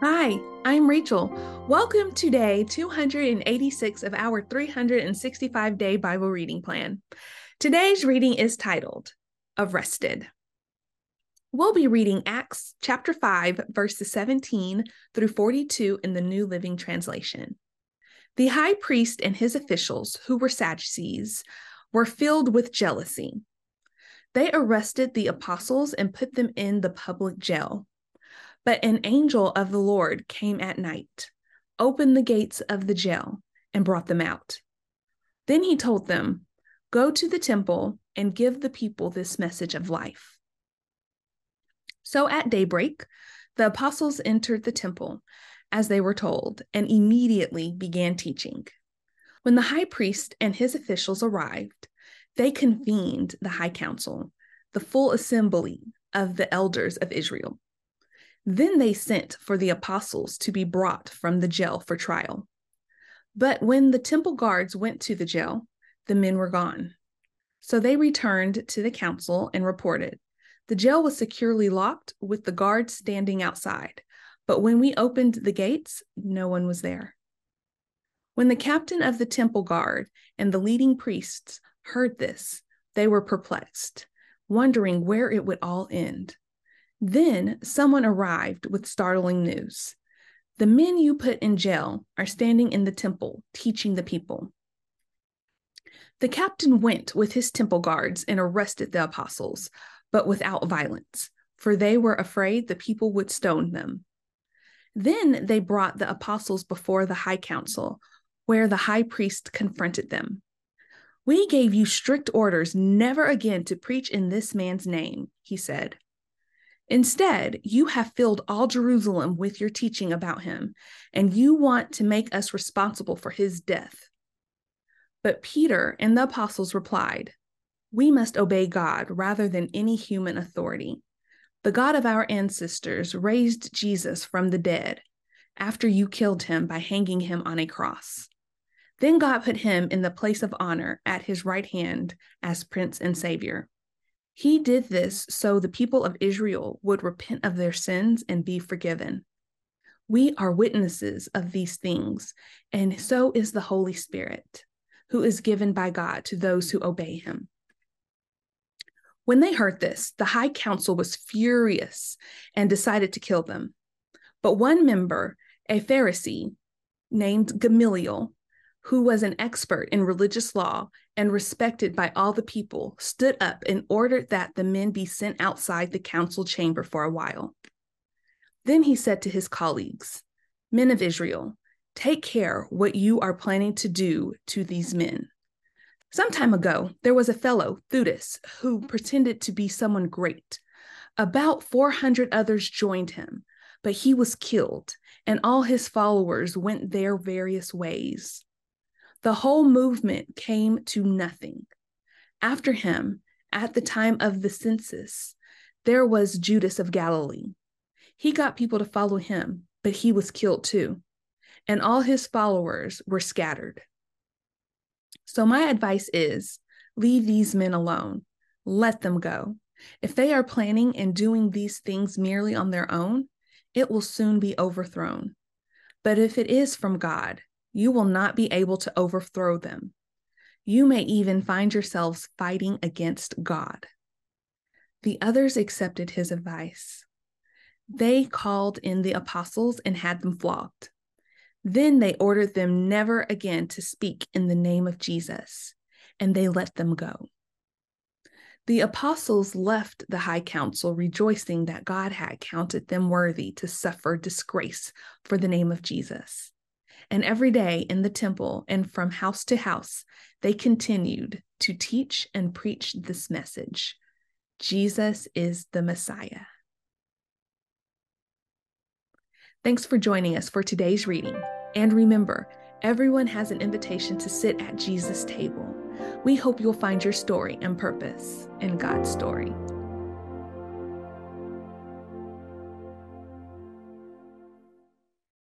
Hi, I'm Rachel. Welcome to day 286 of our 365 day Bible reading plan. Today's reading is titled Arrested. We'll be reading Acts chapter 5, verses 17 through 42 in the New Living Translation. The high priest and his officials, who were Sadducees, were filled with jealousy. They arrested the apostles and put them in the public jail. But an angel of the Lord came at night, opened the gates of the jail, and brought them out. Then he told them, Go to the temple and give the people this message of life. So at daybreak, the apostles entered the temple, as they were told, and immediately began teaching. When the high priest and his officials arrived, they convened the high council, the full assembly of the elders of Israel. Then they sent for the apostles to be brought from the jail for trial. But when the temple guards went to the jail, the men were gone. So they returned to the council and reported The jail was securely locked with the guards standing outside. But when we opened the gates, no one was there. When the captain of the temple guard and the leading priests heard this, they were perplexed, wondering where it would all end. Then someone arrived with startling news. The men you put in jail are standing in the temple teaching the people. The captain went with his temple guards and arrested the apostles, but without violence, for they were afraid the people would stone them. Then they brought the apostles before the high council, where the high priest confronted them. We gave you strict orders never again to preach in this man's name, he said. Instead, you have filled all Jerusalem with your teaching about him, and you want to make us responsible for his death. But Peter and the apostles replied, We must obey God rather than any human authority. The God of our ancestors raised Jesus from the dead after you killed him by hanging him on a cross. Then God put him in the place of honor at his right hand as Prince and Savior. He did this so the people of Israel would repent of their sins and be forgiven. We are witnesses of these things, and so is the Holy Spirit, who is given by God to those who obey him. When they heard this, the high council was furious and decided to kill them. But one member, a Pharisee named Gamaliel, who was an expert in religious law and respected by all the people, stood up and ordered that the men be sent outside the council chamber for a while. Then he said to his colleagues, Men of Israel, take care what you are planning to do to these men. Some time ago, there was a fellow, Theudas, who pretended to be someone great. About 400 others joined him, but he was killed, and all his followers went their various ways the whole movement came to nothing. After him, at the time of the census, there was Judas of Galilee. He got people to follow him, but he was killed too, and all his followers were scattered. So, my advice is leave these men alone, let them go. If they are planning and doing these things merely on their own, it will soon be overthrown. But if it is from God, you will not be able to overthrow them. You may even find yourselves fighting against God. The others accepted his advice. They called in the apostles and had them flogged. Then they ordered them never again to speak in the name of Jesus, and they let them go. The apostles left the high council rejoicing that God had counted them worthy to suffer disgrace for the name of Jesus. And every day in the temple and from house to house, they continued to teach and preach this message Jesus is the Messiah. Thanks for joining us for today's reading. And remember, everyone has an invitation to sit at Jesus' table. We hope you'll find your story and purpose in God's story.